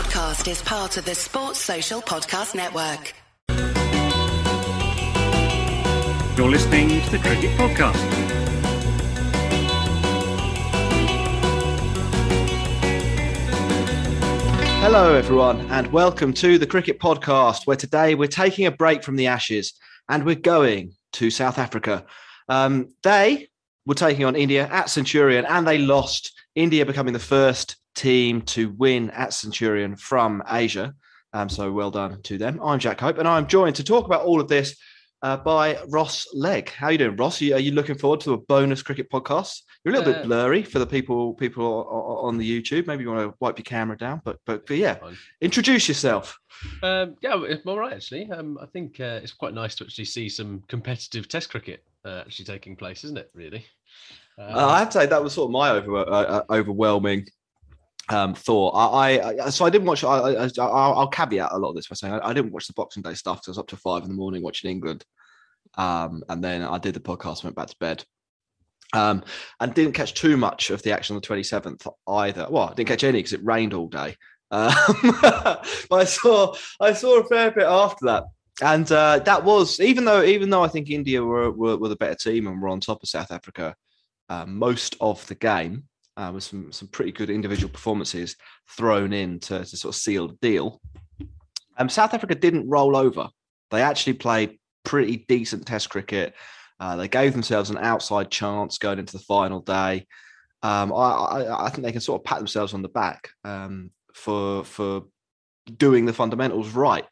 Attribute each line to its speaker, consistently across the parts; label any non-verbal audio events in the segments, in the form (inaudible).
Speaker 1: podcast is part of the Sports Social Podcast Network.
Speaker 2: You're listening to the Cricket Podcast.
Speaker 3: Hello, everyone, and welcome to the Cricket Podcast, where today we're taking a break from the Ashes and we're going to South Africa. Um, they were taking on India at Centurion and they lost, India becoming the first team to win at Centurion from Asia. Um, so well done to them. I'm Jack Hope, and I'm joined to talk about all of this uh, by Ross Legg. How are you doing, Ross? Are you, are you looking forward to a bonus cricket podcast? You're a little
Speaker 4: Uh,
Speaker 3: bit blurry for the people people on the YouTube. Maybe you want to wipe your camera down, but but, but yeah, introduce yourself.
Speaker 4: Um, yeah, it's all right actually. Um, I think uh, it's quite nice to actually see some competitive Test cricket uh, actually taking place, isn't it? Really. Um,
Speaker 3: Uh, I have to say that was sort of my over, uh, uh, overwhelming um, thought. I, I so I didn't watch. I, I, I'll, I'll caveat a lot of this by saying I, I didn't watch the Boxing Day stuff because I was up to five in the morning watching England, um, and then I did the podcast, went back to bed, um, and didn't catch too much of the action on the twenty seventh either. Well, I didn't catch any because it rained all day. Um, (laughs) but I saw I saw a fair bit after that. And uh, that was even though even though I think India were, were were the better team and were on top of South Africa, uh, most of the game uh, with some some pretty good individual performances thrown in to, to sort of seal the deal. Um, South Africa didn't roll over. They actually played pretty decent Test cricket. Uh, they gave themselves an outside chance going into the final day. Um, I, I, I think they can sort of pat themselves on the back um, for for doing the fundamentals right.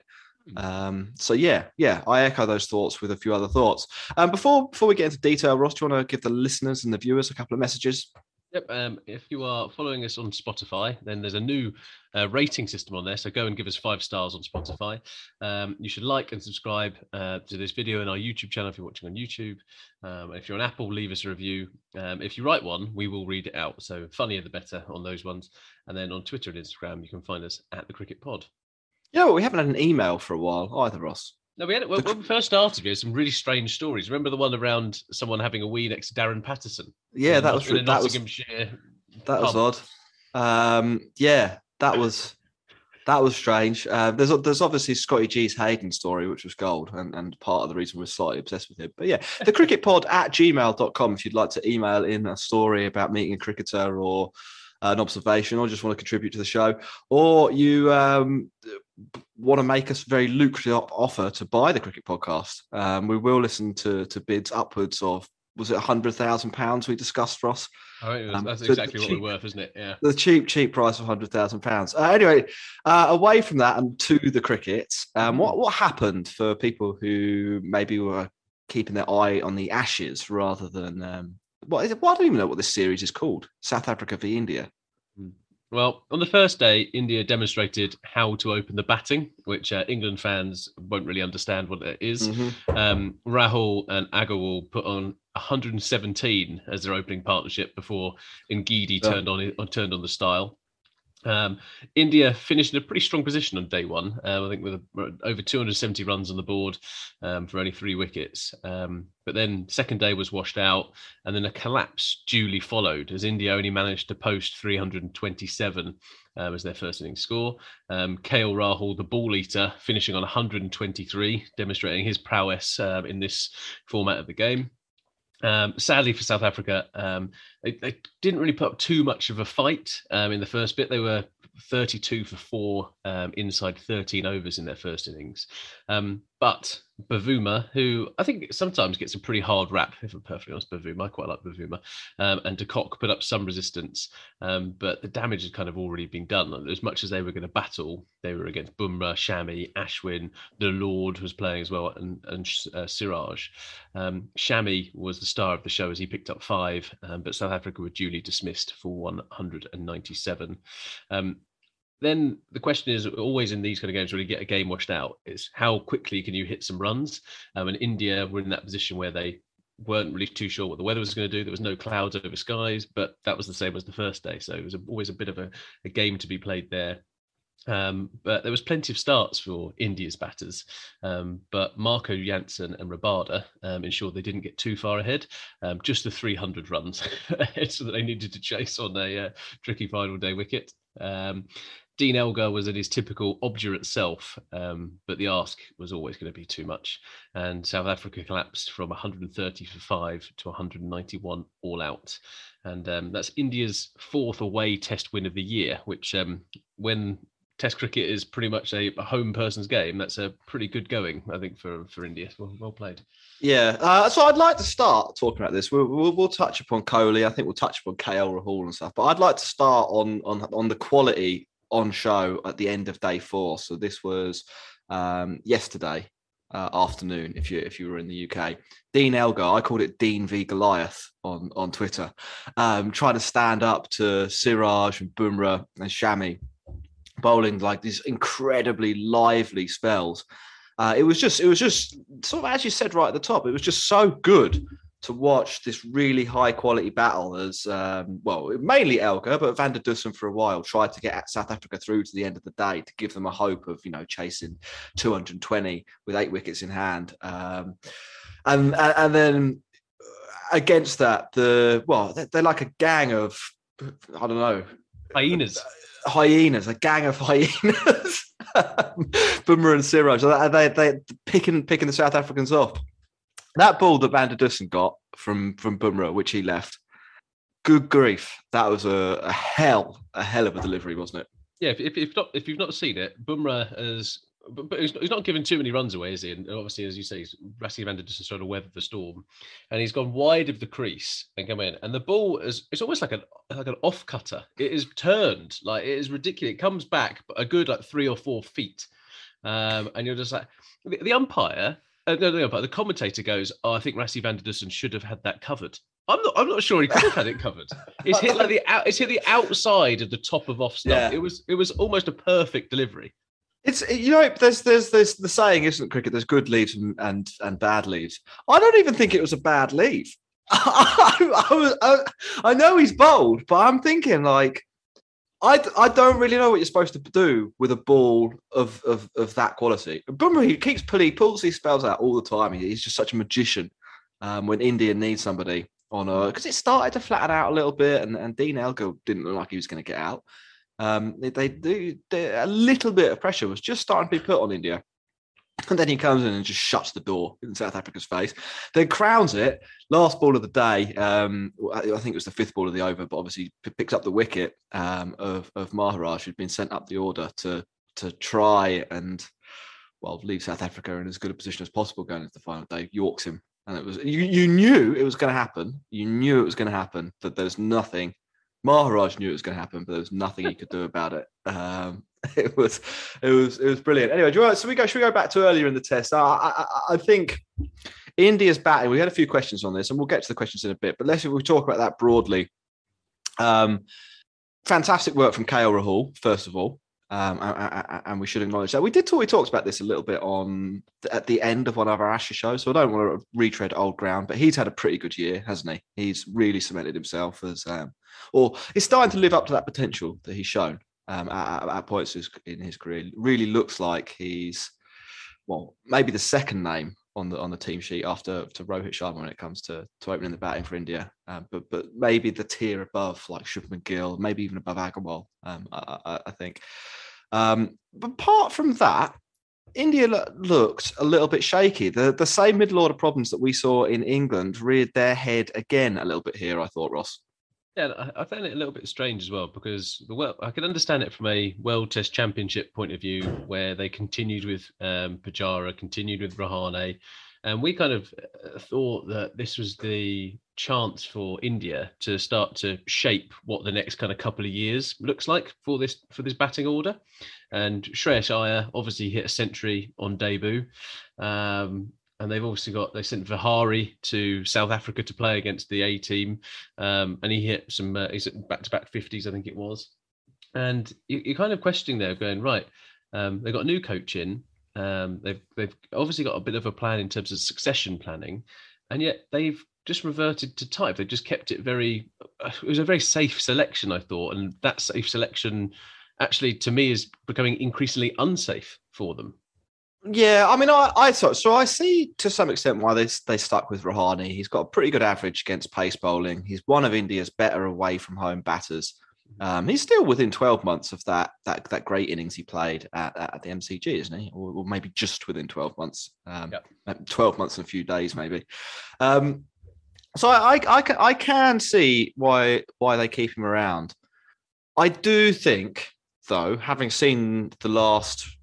Speaker 3: Um, so yeah, yeah, I echo those thoughts with a few other thoughts. Um, before before we get into detail, Ross, do you want to give the listeners and the viewers a couple of messages?
Speaker 4: Yep. Um, if you are following us on Spotify, then there's a new uh, rating system on there. So go and give us five stars on Spotify. Um, you should like and subscribe uh, to this video in our YouTube channel if you're watching on YouTube. Um, if you're on Apple, leave us a review. Um, if you write one, we will read it out. So funnier the better on those ones. And then on Twitter and Instagram, you can find us at the Cricket Pod.
Speaker 3: Yeah, well, we haven't had an email for a while either, Ross.
Speaker 4: No, we had it when, when we first started. We had some really strange stories. Remember the one around someone having a wee next to Darren Pattinson?
Speaker 3: Yeah, that was
Speaker 4: in
Speaker 3: that was
Speaker 4: Nottinghamshire.
Speaker 3: that was
Speaker 4: pub.
Speaker 3: odd. Um, yeah, that was that was strange. Uh, there's there's obviously Scotty G's Hayden story, which was gold, and, and part of the reason we're slightly obsessed with him. But yeah, the (laughs) cricketpod at gmail.com if you'd like to email in a story about meeting a cricketer or an observation or just want to contribute to the show, or you um, want to make us a very lucrative offer to buy the cricket podcast. Um, we will listen to to bids upwards of was it a hundred thousand pounds we discussed, Ross?
Speaker 4: I think that's-
Speaker 3: Um,
Speaker 4: that's exactly what
Speaker 3: cheap-
Speaker 4: we're worth, isn't it? Yeah.
Speaker 3: the cheap, cheap price of hundred thousand pounds. Uh, anyway, uh, away from that and to the cricket, um, what what happened for people who maybe were keeping their eye on the Ashes rather than um, what is it? Well, I don't even know what this series is called. South Africa v India.
Speaker 4: Well, on the first day, India demonstrated how to open the batting, which uh, England fans won't really understand what it is.
Speaker 3: Mhm.
Speaker 4: Um, Rahul and Agarwal put on 117 as their opening partnership before Ngidi
Speaker 3: Yeah.
Speaker 4: turned on turned on the style. Um, India finished in a pretty strong position on day one. Um, I think with a, over 270 runs on the board um, for only three wickets. Um, but then second day was washed out, and then a collapse duly followed as India only managed to post 327 um, as their first innings score. Um, KL Rahul, the ball eater, finishing on 123, demonstrating his prowess um, in this format of the game. Um, sadly for South Africa, um, they, they didn't really put up too much of a fight um, in the first bit. They were 32 for four um, inside 13 overs in their first innings. Um, but Bavuma, who I think sometimes gets a pretty hard rap, if I'm perfectly honest, Bavuma, I quite like Bavuma, um, and De Kock put up some resistance, um, but the damage had kind of already been done. As much as they were going to battle, they were against Bumrah, Shami, Ashwin, the Lord was playing as well, and, and uh, Siraj. Um, Shami was the star of the show as he picked up five, um, but South Africa were duly dismissed for 197. Then the question is always in these kind of games when you get a game washed out is how quickly can you hit some runs? Um, and India were in that position where they weren't really too sure what the weather was going to do. There was no clouds over skies, but that was the same as the first day. So it was always a bit of a, a game to be played there. Um, but there was plenty of starts for India's batters. Um, but Marco Jansen and Rabada um, ensured they didn't get too far ahead, um, just the 300 runs (laughs) so that they needed to chase on a uh, tricky final day wicket. Um, Dean Elgar was at his typical obdurate self, um, but the ask was always going to be too much. And South Africa collapsed from 130 for five to 191 all out. And um, that's India's fourth away test win of the year, which, um, when Test cricket is pretty much a, a, home person's game, that's a pretty good going, I think, for, for India. Well, well played.
Speaker 3: Yeah. Uh, so I'd like to start talking about this. We'll, we'll, we'll touch upon Kohli. I think we'll touch upon KL Rahul and stuff. But I'd like to start on, on, on the quality on show at the end of day four. So this was um, yesterday uh, afternoon. If you if you were in the UK, Dean Elgar, I called it Dean v Goliath on on Twitter, um, trying to stand up to Siraj and Bumrah and Shami, bowling like these incredibly lively spells. Uh, it was just it was just sort of as you said right at the top. It was just so good to watch this really high quality battle as um, well, mainly Elgar, but Van der Dussen for a while tried to get South Africa through to the end of the day to give them a hope of you know chasing 220 with eight wickets in hand. Um, and, and and then against that, the well, they're, they're like a gang of I don't know
Speaker 4: hyenas,
Speaker 3: hyenas, a gang of hyenas. (laughs) Bumrah and Siraj, they they they picking picking the South Africans off. That ball that Van der Dussen got from from Bumrah, which he left, good grief, that was a, a hell, a hell of a delivery, wasn't it?
Speaker 4: Yeah, if, if, if not if you've not seen it, Bumrah has but, but he's, not, he's not given too many runs away, is he? And obviously, as you say, Rassie van der Dussen trying to weather the storm, and he's gone wide of the crease and come in, and the ball is it's almost like an like an off cutter. It is turned like it is ridiculous. It comes back a good like three or four feet, um, and you're just like the, the umpire uh, no, no, but the commentator goes, "Oh, I think Rassie van der Dussen should have had that covered." I'm not. I'm not sure he could have had it covered. It's hit like the out. It's hit the outside of the top of off stuff. Yeah. It was. It was almost a perfect delivery.
Speaker 3: It's you know there's there's there's the saying isn't cricket there's good leaves and and, and bad leaves. I don't even think it was a bad leave. (laughs) I, I, was, I, I know he's bold, but I'm thinking like I, I don't really know what you're supposed to do with a ball of of, of that quality. Bumrah, he keeps pulling, he pulls these spells out all the time. He's just such a magician. Um, when India needs somebody on a because it started to flatten out a little bit, and, and Dean Elgar didn't look like he was going to get out. Um, they, do a little bit of pressure was just starting to be put on India. And then he comes in and just shuts the door in South Africa's face. Then crowns it. Last ball of the day. Um, I think it was the fifth ball of the over, but obviously picks up the wicket um, of, of Maharaj, who'd been sent up the order to to try and well leave South Africa in as good a position as possible going into the final day. Yorks him, and it was you, you knew it was going to happen. You knew it was going to happen. That there's nothing. Maharaj knew it was going to happen, but there was nothing he could do about it. Um, (laughs) it was it was it was brilliant. Anyway, you so we go. Should we go back to earlier in the test? I, I, I think India's batting. We had a few questions on this, and we'll get to the questions in a bit. But let's we talk about that broadly. Um, fantastic work from KL Rahul, first of all. Um, and we should acknowledge that we did talk. We talked about this a little bit on at the end of one of our Ashes shows, so I don't want to retread old ground. But he's had a pretty good year, hasn't he? He's really cemented himself as, um, or he's starting to live up to that potential that he's shown um, at, at, points in his career. Really looks like he's well, maybe the second name on the on the team sheet after to Rohit Sharma when it comes to to opening the batting for India. Um, but but maybe the tier above like Shubman Gill, maybe even above Agarwal. Um, I, I, I, think. Um, but apart from that, India lo- looked a little bit shaky. The the same middle order problems that we saw in England reared their head again a little bit here. I thought, Ross.
Speaker 4: Yeah, I found it a little bit strange as well because the well, I can understand it from a World Test Championship point of view, where they continued with um, Pujara, continued with Rahane, and we kind of uh, thought that this was the chance for India to start to shape what the next kind of couple of years looks like for this for this batting order. And Shreyas Iyer obviously hit a century on debut. Um, and they've obviously got they sent Vihari to South Africa to play against the A team, um, and he hit some uh, he's back to back fifties, I think it was, and you, are kind of questioning there, going right. Um, they've got a new coach in. Um, they've they've obviously got a bit of a plan in terms of succession planning, and yet they've just reverted to type. They've just kept it very. Uh, it was a very safe selection, I thought, and that safe selection actually to me is becoming increasingly unsafe for them.
Speaker 3: Yeah, I mean, I, I so, so I see to some extent why they they stuck with Rahane. He's got a pretty good average against pace bowling. He's one of India's better away from home batters. Um, he's still within 12 months of that that that great innings he played at, at the MCG, isn't he? Or, or maybe just within 12 months. Um,
Speaker 4: Yep.
Speaker 3: 12 months and a few days, maybe. Um, so I, I, I, can, I can see why why they keep him around. I do think, though, having seen the last,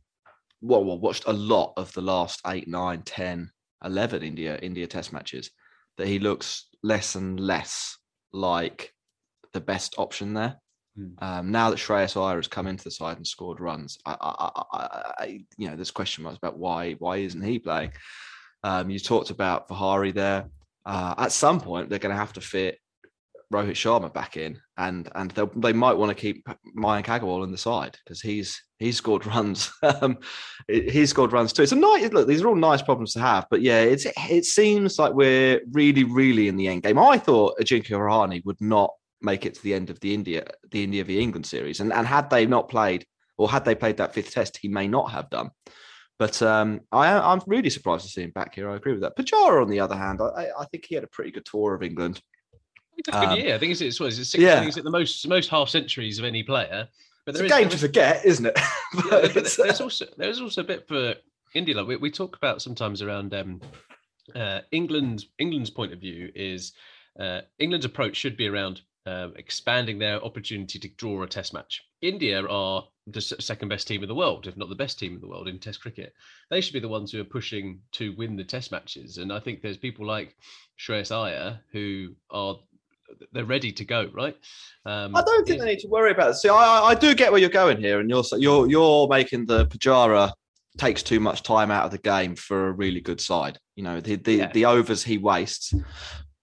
Speaker 3: well, well, watched a lot of the last 8, 9, 10, 11 India India Test matches, that he looks less and less like the best option there.
Speaker 4: Hmm.
Speaker 3: Um, now that Shreyas Iyer has come into the side and scored runs, I, I, I, I, you know, there's question marks about why why isn't he playing? Um, you talked about Vihari there. Uh, at some point, they're going to have to fit Rohit Sharma back in, and and they might want to keep Mayank Agarwal on the side because he's he's scored (laughs) runs. um, he's scored runs too. It's a nice look. These are all nice problems to have, but yeah, it's it seems like we're really really in the end game. I thought Ajinkya Rahane would not make it to the end of the India the India v England series, and and had they not played or had they played that fifth test, he may not have done. But um, I, I'm really surprised to see him back here. I agree with that. Pujara, on the other hand, I, I think he had a pretty good tour of England.
Speaker 4: It's
Speaker 3: Um,
Speaker 4: year. I think it's, it's what is it six,
Speaker 3: yeah.
Speaker 4: It's the most most half centuries of any player. But
Speaker 3: It's
Speaker 4: there
Speaker 3: a game
Speaker 4: there
Speaker 3: to
Speaker 4: is-
Speaker 3: forget, isn't it? (laughs)
Speaker 4: Yeah, there's also there's also a bit for India. Like we, we talk about sometimes around um, uh, England. England's point of view is uh, England's approach should be around um, expanding their opportunity to draw a Test match. India are the second best team in the world, if not the best team in the world in Test cricket. They should be the ones who are pushing to win the Test matches. And I think there's people like Shreyas Iyer who are they're ready to go, right? Um,
Speaker 3: I don't think they need to worry about it. See, I, I- do get where you're going here, and you're you're you're making the Pujara takes too much time out of the game for a really good side. You know, the the,
Speaker 4: Yeah.
Speaker 3: the overs he wastes.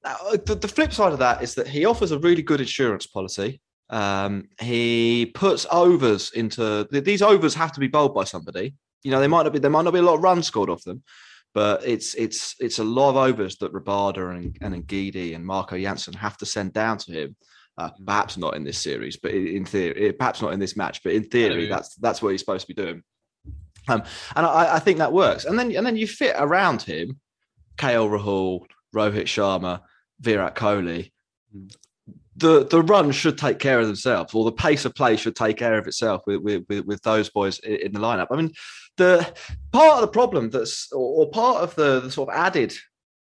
Speaker 3: Uh, the, the flip side of that is that he offers a really good insurance policy. Um, he puts overs into these overs have to be bowled by somebody. You know, they might not be there might not be a lot of runs scored off them, but it's it's it's a lot of overs that Rabada and and Ngidi and Marco Jansen have to send down to him. Uh, perhaps not in this series, but in, theory, perhaps not in this match, but in theory, that's that's what he's supposed to be doing. Um, and I, I think that works. And then and then you fit around him, KL Rahul, Rohit Sharma, Virat Kohli. The the run should take care of themselves, or the pace of play should take care of itself with with, with, those boys in the lineup. I mean, the part of the problem that's or, part of the, the sort of added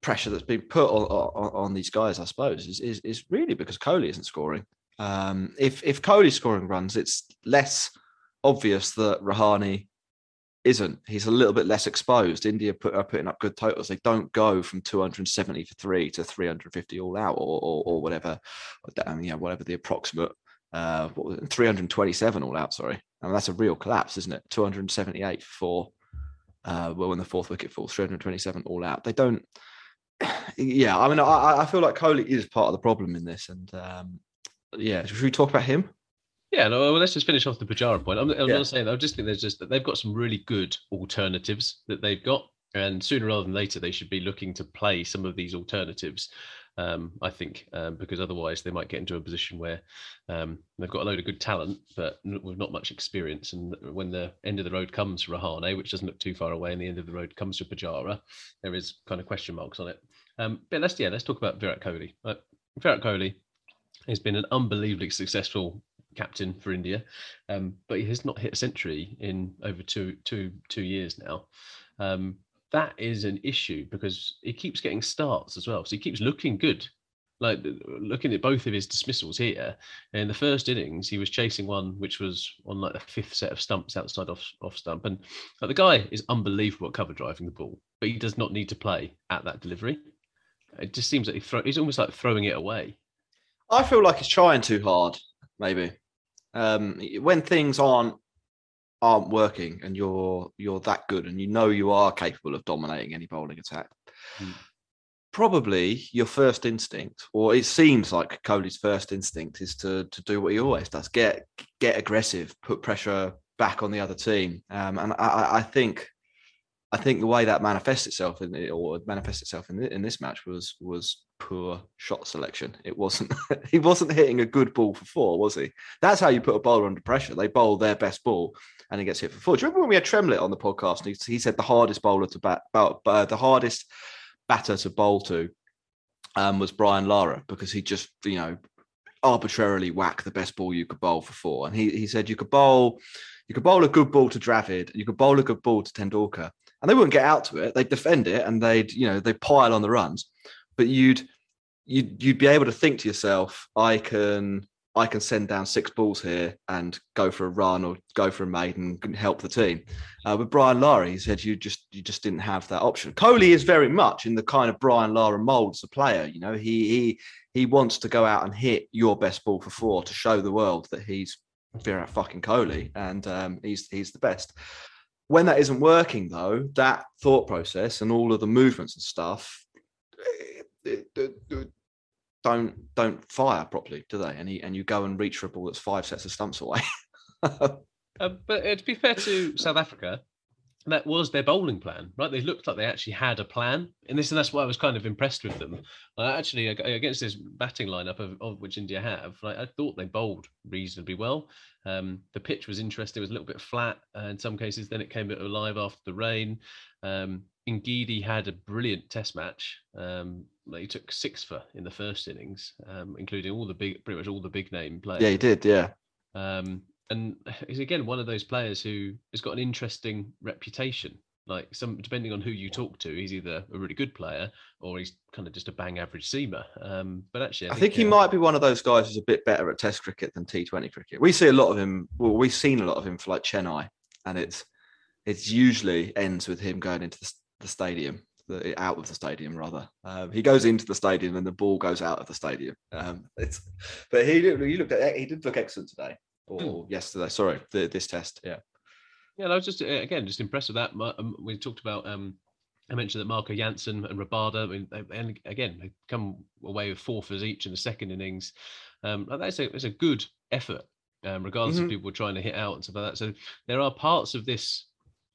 Speaker 3: pressure that's been put on, on, on these guys, I suppose, is, is is really because Kohli isn't scoring. Um, if if Kohli's scoring runs, it's less obvious that Rahane isn't. He's a little bit less exposed. India put, are putting up good totals. They don't go from 270 for three to 350 all out or or, or whatever. Um, yeah, whatever the approximate. Uh, what it? 327 all out. Sorry, I mean that's a real collapse, isn't it? 278 for uh, well, when the fourth wicket falls, 327 all out. They don't. (sighs) Yeah, I mean, I, I feel like Kohli is part of the problem in this, and um, yeah, should we talk about him?
Speaker 4: Yeah, no, well, let's just finish off the Pujara point. I'm, I'm
Speaker 3: Yeah.
Speaker 4: not saying. I just think there's just that they've got some really good alternatives that they've got, and sooner rather than later, they should be looking to play some of these alternatives. Um, I think um, because otherwise they might get into a position where um, they've got a load of good talent, but n- with not much experience. And when the end of the road comes for Rahane, which doesn't look too far away, and the end of the road comes to Pujara, there is kind of question marks on it. Um, but let's yeah, let's talk about Virat Kohli. Uh, Virat Kohli has been an unbelievably successful captain for India, um, but he has not hit a century in over two two two years now. Um, that is an issue because he keeps getting starts as well, so he keeps looking good. Like looking at both of his dismissals here, in the first innings he was chasing one which was on like the fifth set of stumps outside off off stump, and like, the guy is unbelievable at cover driving the ball, but he does not need to play at that delivery. It just seems like he throw, he's almost like throwing it away.
Speaker 3: I feel like he's trying too hard, maybe. Um, when things aren't aren't working and you're you're that good and you know you are capable of dominating any bowling attack,
Speaker 4: Mm.
Speaker 3: probably your first instinct, or it seems like Kohli's first instinct, is to to do what he always does: get get aggressive, put pressure back on the other team. Um, and I- I, I think I think the way that manifests itself in it, or manifests itself in, in this match was was poor shot selection. It wasn't (laughs) he wasn't hitting a good ball for four, was he? That's how you put a bowler under pressure. They bowl their best ball and he gets hit for four. Do you remember when we had Tremlett on the podcast? And he, he said the hardest bowler to bat, bat uh, the hardest batter to bowl to um, was Brian Lara because he just you know arbitrarily whack the best ball you could bowl for four. And he he said you could bowl you could bowl a good ball to Dravid, you could bowl a good ball to Tendulkar, and they wouldn't get out to it. They'd defend it and they'd you know they pile on the runs, but you'd you'd you'd be able to think to yourself, I can I can send down six balls here and go for a run or go for a maiden and help the team. Uh, with Brian Lara, he said you just you just didn't have that option. Kohli is very much in the kind of Brian Lara mold as a player. You know, he he he wants to go out and hit your best ball for four to show the world that he's Virat fucking Kohli and um, he's he's the best. When that isn't working though, that thought process and all of the movements and stuff. It, it, don't don't fire properly, do they? And he, and you go and reach for a ball that's five sets of stumps away. (laughs)
Speaker 4: uh, but uh, to be fair to South Africa, that was their bowling plan, right? They looked like they actually had a plan in this, and that's why I was kind of impressed with them. Uh, actually, against this batting lineup of, of which India have, like, I thought they bowled reasonably well. Um, the pitch was interesting; it was a little bit flat uh, in some cases. Then it came a bit alive after the rain. Um, Ngidi had a brilliant Test match. Um, he took six for in the first innings, um, including all the big, pretty much all the big name players.
Speaker 3: Yeah, he did. Yeah.
Speaker 4: Um, and he's again one of those players who has got an interesting reputation. Like some, depending on who you talk to, he's either a really good player or he's kind of just a bang average seamer. Um, but actually,
Speaker 3: I, I think, think, he uh, might be one of those guys who's a bit better at Test cricket than T20 cricket. We see a lot of him. Well, we've seen a lot of him for like Chennai, and it's it's usually ends with him going into the, the stadium the, out of the stadium rather. Um, he goes into the stadium and the ball goes out of the stadium. Um, it's, but he he looked at he did look excellent today or mm. yesterday. Sorry, the, this test. Yeah.
Speaker 4: Yeah, I was just again just impressed with that. Um, we talked about. Um, I mentioned that Marco Jansen and Rabada, I mean, and again, they come away with four for each in the second innings. Um, that's a, it's a good effort, um, regardless mm-hmm. of people trying to hit out and stuff like that. So there are parts of this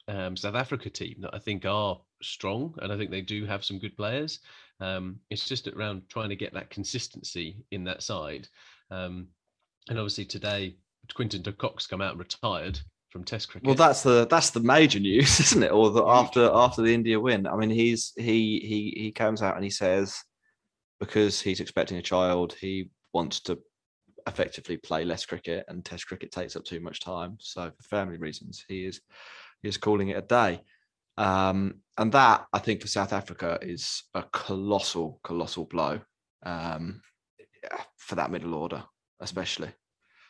Speaker 4: um, South Africa team that I think are strong, and I think they do have some good players. Um, it's just around trying to get that consistency in that side. Um, and obviously today, Quinton de Kock's come out and retired from Test cricket.
Speaker 3: Well, that's the that's the major news, (laughs) isn't it? Or the, after after the India win, I mean, he's he he he comes out and he says because he's expecting a child, he wants to effectively play less cricket, and Test cricket takes up too much time. So for family reasons, he is he is calling it a day. Um, and that, I think, for South Africa is a colossal, colossal blow um, for that middle order, especially.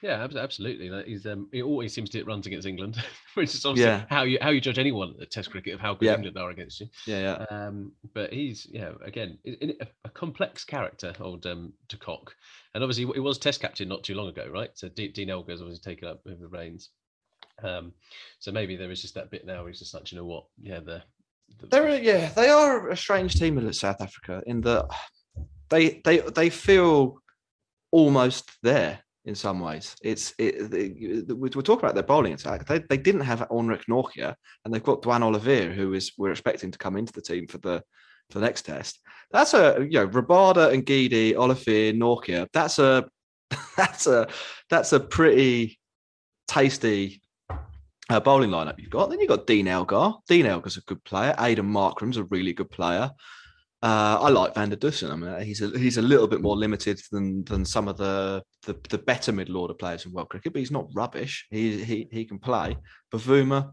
Speaker 4: Yeah, absolutely. He's um, he always seems to hit runs against England, (laughs) which is obviously yeah. how you how you judge anyone at Test cricket of how good yeah. England are against you.
Speaker 3: Yeah,
Speaker 4: yeah. Um, but he's yeah again a, a complex character, old um, de Kock, and obviously he was Test captain not too long ago, right? So D- Dean Elgar's obviously taken up with the reins. Um, so maybe there is just that bit now. Where he's just like, you know what? Yeah, the,
Speaker 3: the they're yeah, they are a strange team in South Africa in that they they they feel almost there in some ways. It's it, it, we're talking about their bowling attack. They, they didn't have Anrich Nortje, and they've got Duanne Olivier, who is we're expecting to come into the team for the for the next test. That's a you know Rabada and Ngidi, Olivier, Nortje. That's a (laughs) that's a that's a pretty tasty uh, bowling lineup you've got. Then you've got Dean Elgar. Dean Elgar's a good player. Aiden Markram's a really good player. Uh, I like Van der Dussen. I mean, he's a he's a little bit more limited than than some of the the, the better middle order players in world cricket, but he's not rubbish. He he he can play. Bavuma,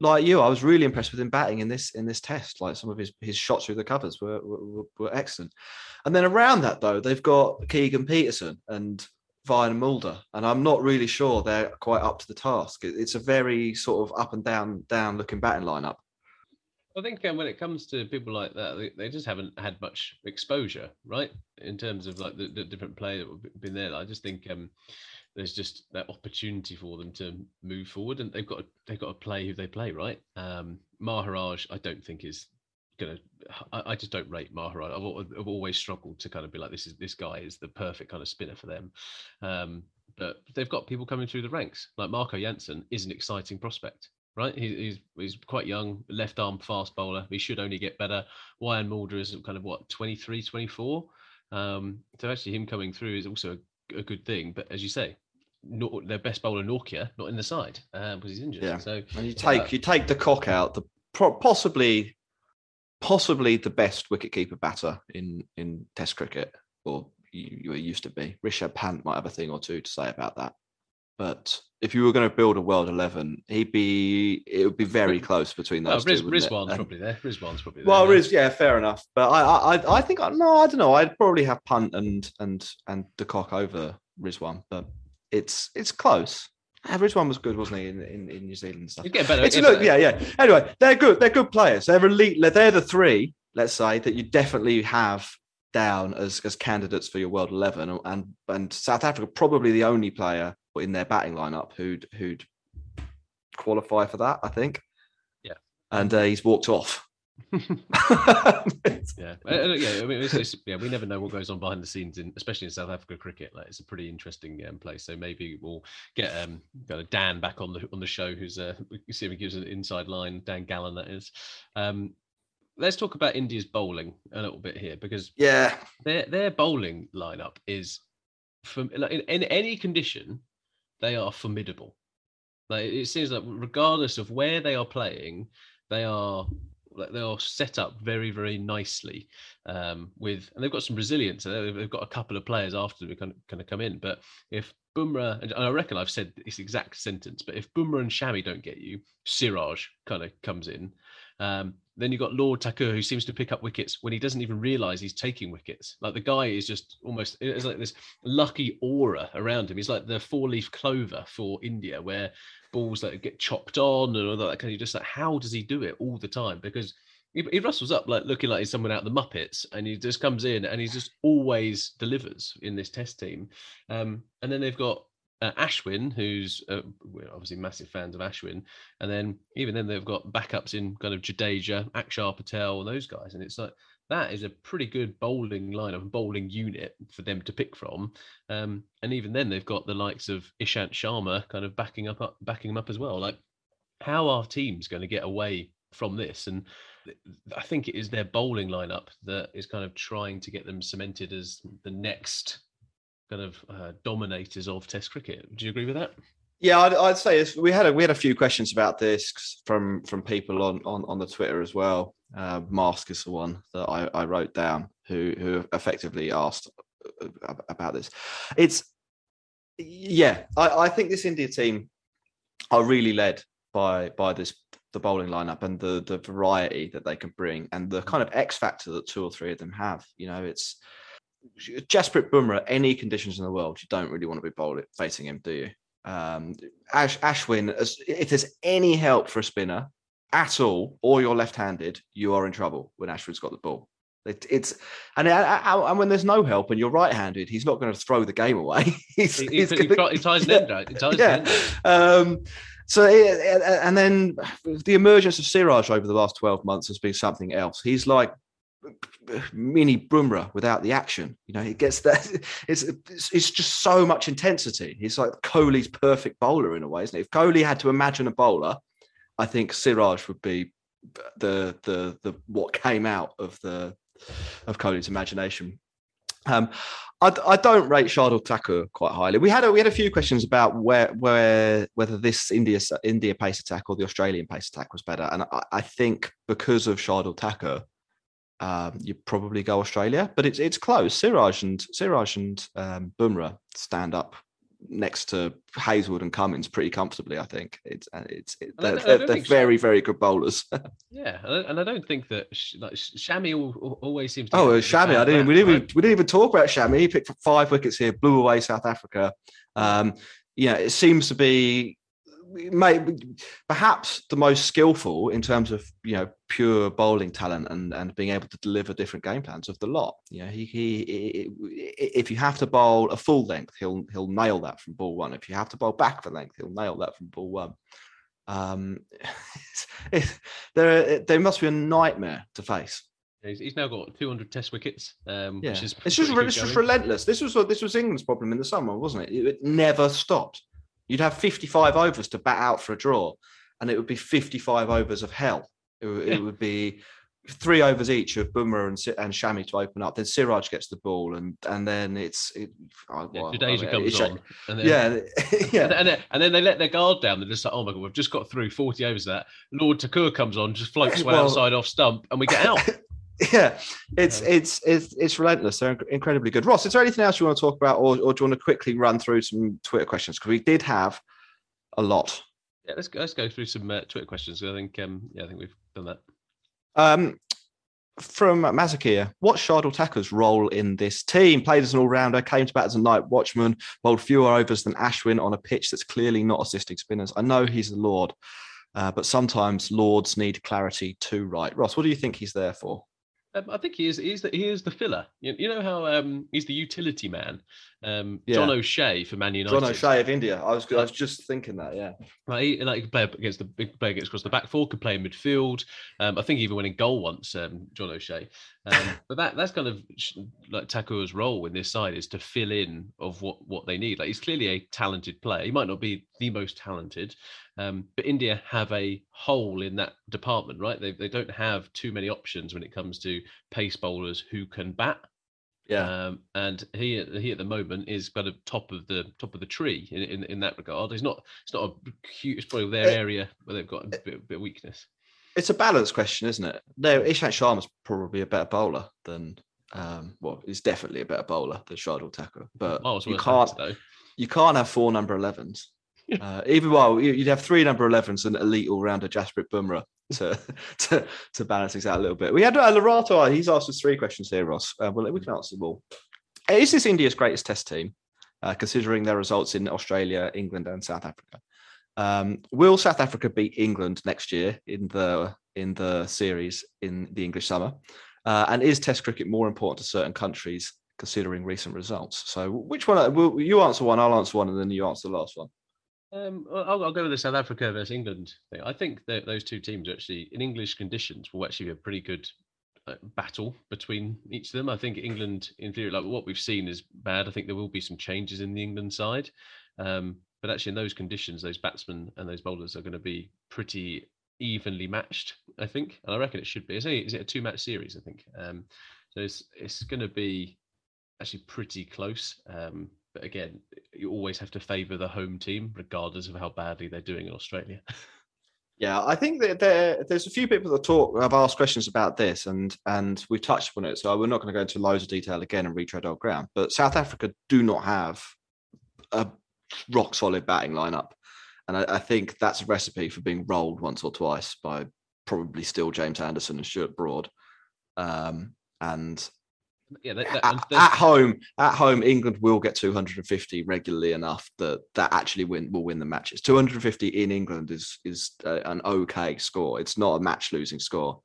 Speaker 3: like you, I was really impressed with him batting in this in this test. Like some of his his shots through the covers were were, were excellent. And then around that though, they've got Keegan Petersen and Wiaan Mulder, and I'm not really sure they're quite up to the task. It's a very sort of up and down, down looking batting lineup.
Speaker 4: I think um, when it comes to people like that, they, they, just haven't had much exposure, right? In terms of like the, the different players that have been there. I just think um, there's just that opportunity for them to move forward, and they've got to, they've got to play who they play, right? Um, Maharaj, I don't think is gonna. I, I just don't rate Maharaj. I've, I've, always struggled to kind of be like, this is this guy is the perfect kind of spinner for them. Um, but they've got people coming through the ranks. Like Marco Jansen is an exciting prospect, right? He, he's he's quite young, left arm fast bowler. He should only get better. Wiaan Mulder is kind of what 23, 24. Um, so actually, him coming through is also a, a good thing. But as you say, not, their best bowler Nortje not in the side uh, because he's injured. Yeah. So
Speaker 3: and you take uh, you take de Kock out, the possibly possibly the best wicketkeeper batter in in Test cricket, or you, you used to be. Rishabh Pant might have a thing or two to say about that. But if you were going to build a world eleven, he'd be it would be very close between those
Speaker 4: Riz,
Speaker 3: two.
Speaker 4: Rizwan's (laughs) probably there. Rizwan's probably there.
Speaker 3: well,
Speaker 4: now.
Speaker 3: Riz, yeah, fair enough. But I, I, I- I think no, I don't know. I'd probably have Pant and and and De Kock over Rizwan, but it's it's close. Ah, one was good, wasn't he, in, in, in New Zealand and stuff?
Speaker 4: He's getting better.
Speaker 3: It's, look, yeah, yeah. Anyway, they're good. They're good players. They're elite. They're the three, let's say, that you definitely have down as as candidates for your World Eleven, and and South Africa probably the only player in their batting lineup who'd who'd qualify for that. I think.
Speaker 4: Yeah.
Speaker 3: And uh, he's walked off. (laughs)
Speaker 4: Yeah, (laughs) yeah. I mean, it's, it's, yeah, we never know what goes on behind the scenes, in especially in South Africa cricket. Like, it's a pretty interesting um, place. So maybe we'll get um, kind of Dan back on the on the show, who's uh, see if he gives an inside line. Dan Gallen, that is. Um, let's talk about India's bowling a little bit here because
Speaker 3: yeah.
Speaker 4: their their bowling lineup is from like, in, in any condition they are formidable. Like it seems like regardless of where they are playing they are like they are set up very very nicely um with and they've got some resilience they've got a couple of players after who kind of, kind of come in. But if Bumrah and I reckon I've said this exact sentence but if Bumrah and Shami don't get you Siraj kind of comes in um, then you've got Lord Thakur, who seems to pick up wickets when he doesn't even realize he's taking wickets. Like the guy is just almost, it's like this lucky aura around him. He's like the four leaf clover for India, where balls that get chopped on and all that kind of just like, how does he do it all the time? Because he, he rustles up like looking like he's someone out of the Muppets and he just comes in and he just always delivers in this test team. Um, and then they've got uh, Ashwin, who's uh, we're obviously massive fans of Ashwin, and then even then they've got backups in kind of Jadeja, Akshar Patel, and those guys, and it's like that is a pretty good bowling lineup, bowling unit for them to pick from. Um, and even then they've got the likes of Ishant Sharma kind of backing up, up backing them up as well. Like, how are teams going to get away from this? And I think it is their bowling lineup that is kind of trying to get them cemented as the next kind of uh, dominators of Test cricket. Do you agree with that?
Speaker 3: Yeah, I'd, I'd say we had a we had a few questions about this from from people on on, on the Twitter as well. Uh, Mask is the one that I, I wrote down who who effectively asked uh, about this. It's yeah, I, I think this India team are really led by by this the bowling lineup and the the variety that they can bring and the kind of X factor that two or three of them have. You know, it's Jasprit Bumrah. Any conditions in the world, you don't really want to be bowling facing him, do you? um, Ash, Ashwin, as, if there's any help for a spinner at all, or you're left-handed, you are in trouble when Ashwin's got the ball. It, it's and, and and when there's no help and you're right-handed, he's not going to throw the game away. (laughs) he's,
Speaker 4: He, he,
Speaker 3: he's
Speaker 4: he,
Speaker 3: gonna-
Speaker 4: he ties an end out. He ties an
Speaker 3: yeah. Um, so it, and then the emergence of Siraj over the last 12 months has been something else. He's like mini Bumrah without the action. You know, he gets that. (laughs) It's, it's it's just so much intensity. He's like Kohli's perfect bowler in a way, isn't it? If Kohli had to imagine a bowler, I think Siraj would be the the the what came out of the of Kohli's imagination. Um, I, I don't rate Shardul Thakur quite highly. We had a, we had a few questions about where where whether this India India pace attack or the Australian pace attack was better, and I, I think because of Shardul Thakur, um, you probably go Australia, but it's it's close. Siraj and Siraj and um, Bumrah stand up next to Hazlewood and Cummins pretty comfortably. I think it's uh, it's it, they're, they're, they're
Speaker 4: think Sh-
Speaker 3: very very good bowlers. (laughs)
Speaker 4: Yeah, and I- don't think that like Shami al- al- always seems. to
Speaker 3: Oh, uh, Shami! I didn't. We didn't. Even,
Speaker 4: right?
Speaker 3: we didn't even talk about Shami. He picked five wickets here, blew away South Africa. Um, yeah, it seems to be, maybe perhaps the most skillful in terms of you know pure bowling talent and and being able to deliver different game plans of the lot. You know, he he, he if you have to bowl a full length, he'll he'll nail that from ball one. If you have to bowl back for length, he'll nail that from ball one. Um, it's, (laughs) it's, there, there must be a nightmare to face.
Speaker 4: He's, he's now got 200 Test wickets, um,
Speaker 3: Yeah,
Speaker 4: which is
Speaker 3: it's just it's just relentless. This was this was England's problem in the summer, wasn't it? It, it never stopped. You'd have 55 overs to bat out for a draw, and it would be 55 overs of hell. It,
Speaker 4: Yeah.
Speaker 3: would be three overs each of Bumrah and and Shami to open up. Then Siraj gets the ball, and and then it's it, oh,
Speaker 4: Yeah,
Speaker 3: well,
Speaker 4: Jadeja
Speaker 3: I mean,
Speaker 4: comes on, and then,
Speaker 3: Yeah, (laughs)
Speaker 4: And,
Speaker 3: yeah.
Speaker 4: and, then, and then they let their guard down. They're just like, oh my god, we've just got through 40 overs of that. Lord Thakur comes on, just floats one
Speaker 3: Well-
Speaker 4: outside off stump, and we get out. (laughs) (laughs)
Speaker 3: Yeah, it's it's it's it's relentless. They're incredibly good. Ross, is there anything else you want to talk about, or, or do you want to quickly run through some Twitter questions because we did have a lot.
Speaker 4: Yeah, let's go, let's go through some uh, Twitter questions. I think um, yeah, I think we've done that.
Speaker 3: Um, from Mazakia, what's Shardul Thakur's role in this team? Played as an all-rounder, came to bat as a night watchman, bowled fewer overs than Ashwin on a pitch that's clearly not assisting spinners. I know he's a lord, uh, but sometimes lords need clarity too. Right, Ross, what do you think he's there for?
Speaker 4: Um, I think he is. He's the, he is the filler. You, you know how um, he's the utility man. Um,
Speaker 3: Yeah.
Speaker 4: John O'Shea for Man United.
Speaker 3: John O'Shea of India. I was I was just thinking that. Yeah.
Speaker 4: Like, he, like he could play against the big player against across the back four, could play in midfield. Um, I think he even went in goal once, um, John O'Shea. Um, (laughs) but that that's kind of like Thakur's role in this side is to fill in of what what they need. Like he's clearly a talented player. He might not be the most talented, um, but India have a hole in that department, right? They they don't have too many options when it comes to pace bowlers who can bat.
Speaker 3: Yeah.
Speaker 4: Um, and he at- he at the moment is kind of top of the top of the tree in, in, in that regard. He's not it's not a huge. It's probably their
Speaker 3: Eh,
Speaker 4: area where they've got a bit, bit of weakness.
Speaker 3: It's a balance question, isn't it? No, Ishant Sharma's probably a better bowler than. Um, well, he's definitely a better bowler than Shardul Thakur, but you can't
Speaker 4: though.
Speaker 3: you can't have four number 11s. (laughs) Uh, even while you- you'd have three number 11s and elite all rounder Jasprit Bumrah to, (laughs) to to balance things out a little bit. We had uh, Lorato. He's asked us three questions here, Ross. Uh, well, we can answer them all. Is this India's greatest test team, uh, considering their results in Australia, England, and South Africa? Um, will South Africa beat England next year in the in the series in the English summer? Uh, and is Test cricket more important to certain countries considering recent results? So, which one? uh, Will you answer one? I'll answer one, and then you answer the last one.
Speaker 4: Um, I'll, I'll go with the South Africa versus England thing. I think that those two teams actually, in English conditions, will actually be a pretty good uh, battle between each of them. I think England, in theory, like what we've seen is bad. I think there will be some changes in the England side, um, but actually in those conditions, those batsmen and those bowlers are going to be pretty evenly matched. I think, and I reckon it should be. Is it, is it a two-match series? I think. Um, so it's it's going to be actually pretty close. Um, but again, you always have to favour the home team, regardless of how badly they're doing in Australia.
Speaker 3: Yeah, I think that there, there's a few people that talk have asked questions about this, and and we've touched on it. So we're not going to go into loads of detail again and retread old ground. But South Africa do not have a rock solid batting lineup, and I, I think that's a recipe for being rolled once or twice by probably still James Anderson and Stuart Broad. Um, and
Speaker 4: yeah, that, that,
Speaker 3: at, at home, at home, England will get 250 regularly enough that that actually win will win the matches. 250 in England is is uh, an okay score. It's not a match losing score,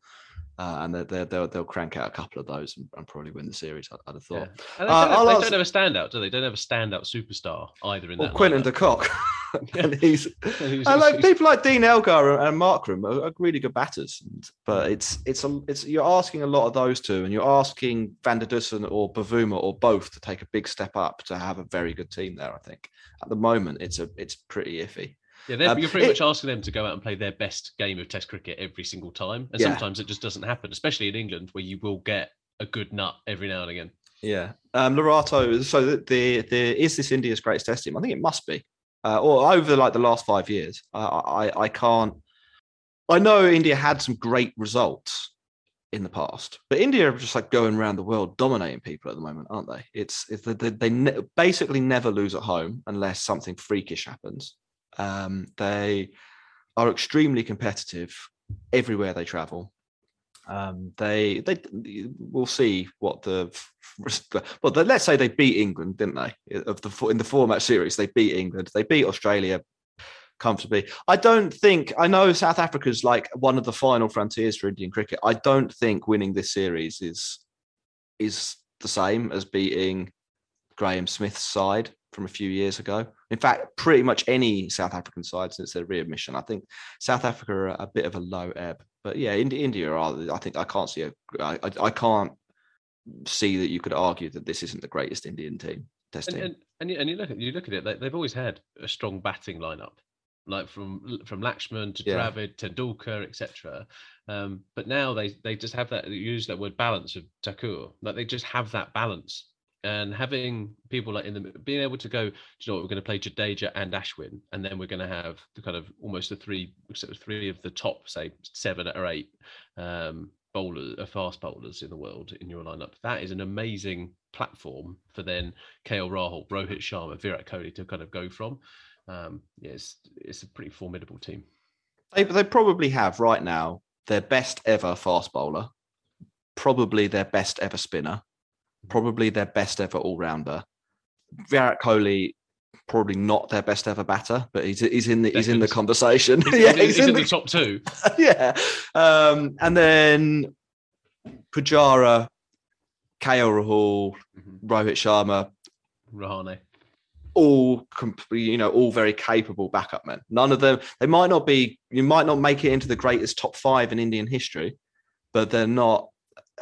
Speaker 3: uh, and they they they'll, they'll crank out a couple of those and, and probably win the series. I, I'd have
Speaker 4: yeah.
Speaker 3: thought.
Speaker 4: And they,
Speaker 3: Uh,
Speaker 4: don't, they
Speaker 3: ask-
Speaker 4: don't have a standout, do they? Don't have a standout superstar either in
Speaker 3: Well,
Speaker 4: that.
Speaker 3: Quinton
Speaker 4: lineup.
Speaker 3: de Kock, (laughs) (laughs) (laughs) and he's and like people like Dean Elgar and Markram are, are really good batters, and, but it's it's a it's you're asking a lot of those two, and you're asking Van der Dussen or Bavuma or both to take a big step up to have a very good team there. I think at the moment it's a it's pretty iffy.
Speaker 4: Yeah,
Speaker 3: Um,
Speaker 4: you're pretty
Speaker 3: it-
Speaker 4: much asking them to go out and play their best game of Test cricket every single time, and
Speaker 3: Yeah.
Speaker 4: sometimes it just doesn't happen, especially in England, where you will get a good nut every now and again.
Speaker 3: Yeah, um, Lorato. So the, the the is this India's greatest test team? I think it must be. Uh, or over like the last five years, I, I I can't. I know India had some great results in the past, but India are just like going around the world dominating people at the moment, aren't they? It's it's they, they ne- basically never lose at home unless something freakish happens. Um, they are extremely competitive everywhere they travel. Um, they they we'll see what the (laughs) well. the- Let's say they beat England, didn't they? Of the in the four match series, they beat England. They beat Australia comfortably. I don't think I know South Africa's like one of the final frontiers for Indian cricket. I don't think winning this series is is the same as beating Graeme Smith's side from a few years ago. In fact, pretty much any South African side since their readmission. I think South Africa are a bit of a low ebb, but yeah, India, India are. I think I can't see a. I, can't see that you could argue that this isn't the greatest Indian team. Test
Speaker 4: And,
Speaker 3: team.
Speaker 4: and, and, you, and you look at you look at it, they, they've always had a strong batting lineup, like from from Lakshman to
Speaker 3: Yeah.
Speaker 4: Dravid, Tendulkar, etc. Um, but now they they just have that. Use that word balance of Thakur. Like they just have that balance. And having people like in the being able to go, do you know what, we're going to play Jadeja and Ashwin, and then we're going to have the kind of almost the three, sort of three of the top, say seven or eight, um, bowlers, uh, fast bowlers in the world in your lineup, that is an amazing platform for then KL Rahul, Rohit Sharma, Virat Kohli to kind of go from. Um, yeah, it's, it's a pretty formidable team.
Speaker 3: They, they probably have right now their best ever fast bowler, probably their best ever spinner, probably their best ever all rounder. Virat Kohli, probably not their best ever batter, but he's he's in the he's in the conversation.
Speaker 4: He's, (laughs)
Speaker 3: yeah,
Speaker 4: he's, in, the,
Speaker 3: the-
Speaker 4: top two. (laughs)
Speaker 3: yeah. Um, and then Pujara, KL Rahul,
Speaker 4: Mhm.
Speaker 3: Rohit Sharma,
Speaker 4: Rahane.
Speaker 3: all you know all very capable backup men none of them they might not be you might not make it into the greatest top five in indian history but they're not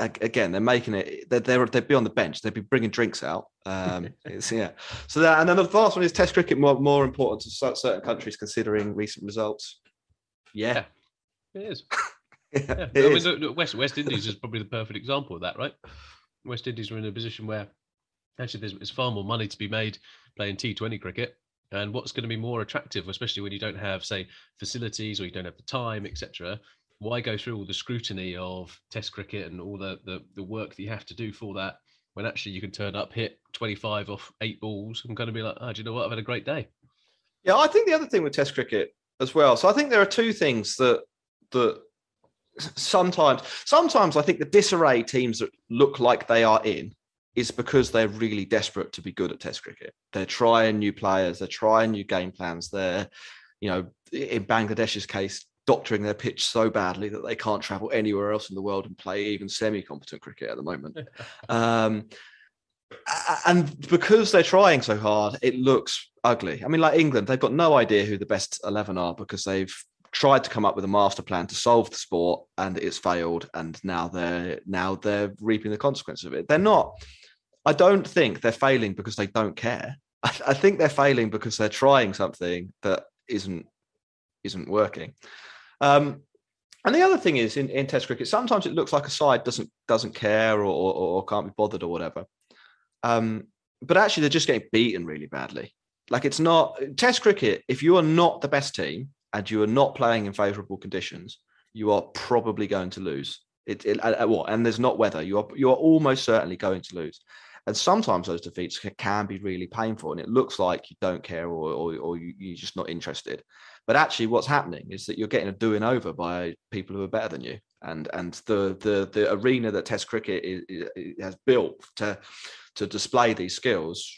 Speaker 3: again they're making it they're, they're they'd be on the bench they'd be bringing drinks out um (laughs) it's yeah so that and then the last one is test cricket more, more important to certain countries considering recent results yeah,
Speaker 4: It is. (laughs)
Speaker 3: yeah.
Speaker 4: Yeah.
Speaker 3: it
Speaker 4: I mean,
Speaker 3: is.
Speaker 4: look, look, West West Indies is probably the perfect example of that, right? West Indies are in a position where actually there's, there's far more money to be made playing T20 cricket. And what's going to be more attractive, especially when you don't have, say, facilities or you don't have the time, etc. Why go through all the scrutiny of Test cricket and all the, the the work that you have to do for that when actually you can turn up, hit 25 off eight balls, and kind of be like, oh, do you know what? I've had a great day.
Speaker 3: Yeah, I think the other thing with Test cricket as well. So I think there are two things that that sometimes sometimes I think the disarray teams that look like they are in is because they're really desperate to be good at Test cricket. They're trying new players, they're trying new game plans. They're, you know, in Bangladesh's case, doctoring their pitch so badly that they can't travel anywhere else in the world and play even semi-competent cricket at the moment. (laughs) Um, and because they're trying so hard, it looks ugly. I mean, like England, they've got no idea who the best 11 are because they've tried to come up with a master plan to solve the sport and it's failed. And now they're now they're reaping the consequences of it. They're not, I don't think they're failing because they don't care. (laughs) I, I think they're failing because they're trying something that isn't isn't working. Um, and the other thing is in, in Test cricket, sometimes it looks like a side doesn't doesn't care or, or, or can't be bothered or whatever. Um, but actually, they're just getting beaten really badly. Like it's not Test cricket. If you are not the best team and you are not playing in favourable conditions, you are probably going to lose. It, it uh, what? And there's not weather. You are you are almost certainly going to lose. And sometimes those defeats can be really painful, and it looks like you don't care or or, or you, you're just not interested. But actually, what's happening is that you're getting a doing over by people who are better than you, and and the the the arena that Test cricket is, is, has built to to display these skills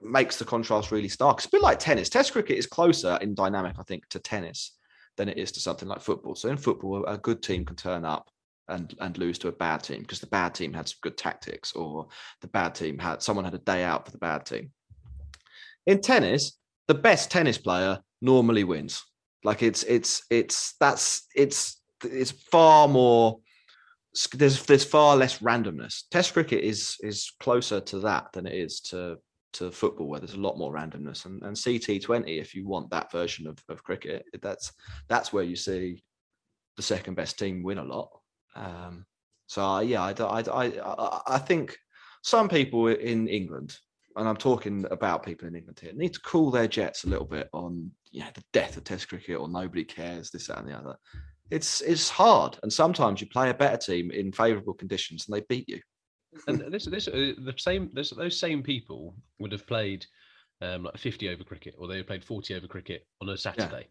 Speaker 3: makes the contrast really stark. It's a bit like tennis. Test cricket is closer in dynamic, I think, to tennis than it is to something like football. So in football, a good team can turn up and and lose to a bad team because the bad team had some good tactics, or the bad team had someone had a day out for the bad team. In tennis, the best tennis player normally wins. Like it's it's it's that's it's it's far more there's there's far less randomness. Test cricket is is closer to that than it is to to football, where there's a lot more randomness. And and CT20, if you want that version of, of cricket, that's that's where you see the second best team win a lot. Um, so yeah, I, I I I think some people in England, and I'm talking about people in England here, need to cool their jets a little bit on you know the death of Test cricket or nobody cares this that and the other it's it's hard and sometimes you play a better team in favorable conditions and they beat you
Speaker 4: and this this uh, the same this, those same people would have played um, like 50 over cricket or they would have played 40 over cricket on a Saturday.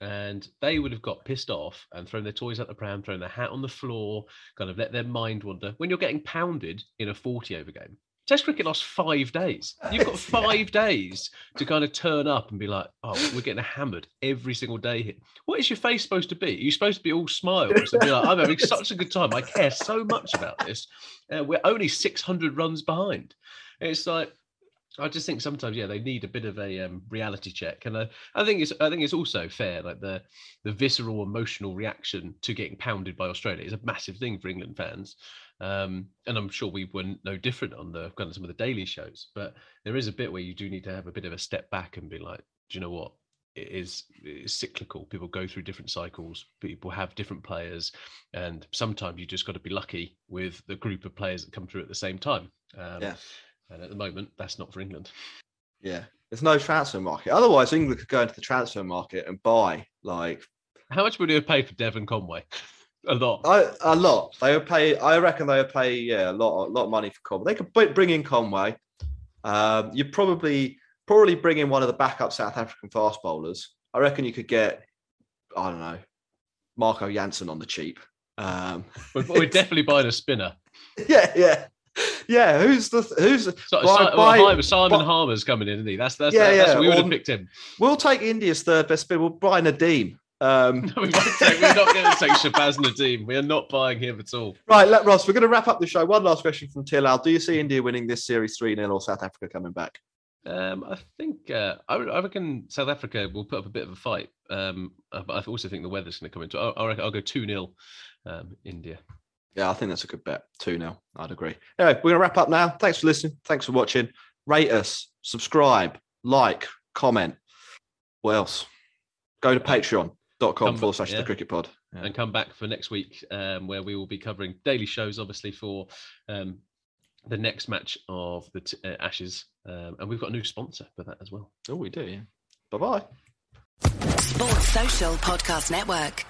Speaker 4: And they would have got pissed off and thrown their toys out the pram, thrown their hat on the floor, kind of let their mind wander. When you're getting pounded in a 40 over game, Test cricket lasts five days. You've got (laughs) five days to kind of turn up and be like, oh, we're getting hammered every single day here. What is your face supposed to be? Are you supposed to be all smiles and be like, I'm having such a good time. I care so much about this. Uh, we're only 600 runs behind. It's like, I just think sometimes, yeah, they need a bit of a um, reality check, and uh, I think it's I think it's also fair. Like the the visceral emotional reaction to getting pounded by Australia is a massive thing for England fans, um, and I'm sure we were no different on the kind of some of the daily shows. But there is a bit where you do need to have a bit of a step back and be like, do you know what? It is, it is cyclical. People go through different cycles. People have different players, and sometimes you just got to be lucky with the group of players that come through at the same time. Um,
Speaker 3: Yeah.
Speaker 4: And at the moment, that's not for England.
Speaker 3: yeah there's no transfer market otherwise england could go into the transfer market and buy like
Speaker 4: How much would you have paid for Devon Conway? A lot.
Speaker 3: I, a lot. They would pay. I reckon they would pay. Yeah, a lot. A lot of money for Conway. They could bring in Conway. Um, you probably probably bring in one of the backup South African fast bowlers. I reckon you could get. I don't know, Marco Jansen on the cheap. Um,
Speaker 4: We're, we're (laughs) definitely buying a spinner.
Speaker 3: yeah, yeah, yeah. Who's the who's?
Speaker 4: So, Si-
Speaker 3: buy-
Speaker 4: well, Simon Harmer's coming in, isn't he? That's that's,
Speaker 3: Yeah,
Speaker 4: that's
Speaker 3: yeah,
Speaker 4: we would have picked him.
Speaker 3: We'll take India's third best spinner. We'll buy Nadeem. Um, (laughs)
Speaker 4: we won't take, we're not going to take Shahbaz Nadeem. We are not buying him at all.
Speaker 3: right, let Ross. We're going to wrap up the show. One last question from Tilal. Do you see India winning this series three 0 or South Africa coming back?
Speaker 4: Um, I think uh, I, I reckon South Africa will put up a bit of a fight, um, but I also think the weather's going to come into. I, I reckon I'll go two 0 um, India.
Speaker 3: Yeah, I think that's a good bet. 2 0. I'd agree. Anyway, we're going to wrap up now. Thanks for listening. Thanks for watching. Rate us, subscribe, like, comment. What else? Go to patreon.com
Speaker 4: Come
Speaker 3: forward
Speaker 4: back,
Speaker 3: slash the cricket pod. Yeah.
Speaker 4: and come back for next week, um, where we will be covering daily shows, obviously for um, the next match of the t- uh, Ashes, um, and we've got a new sponsor for that as well.
Speaker 3: Oh, we do, yeah. Bye bye.
Speaker 1: Sports Social Podcast Network.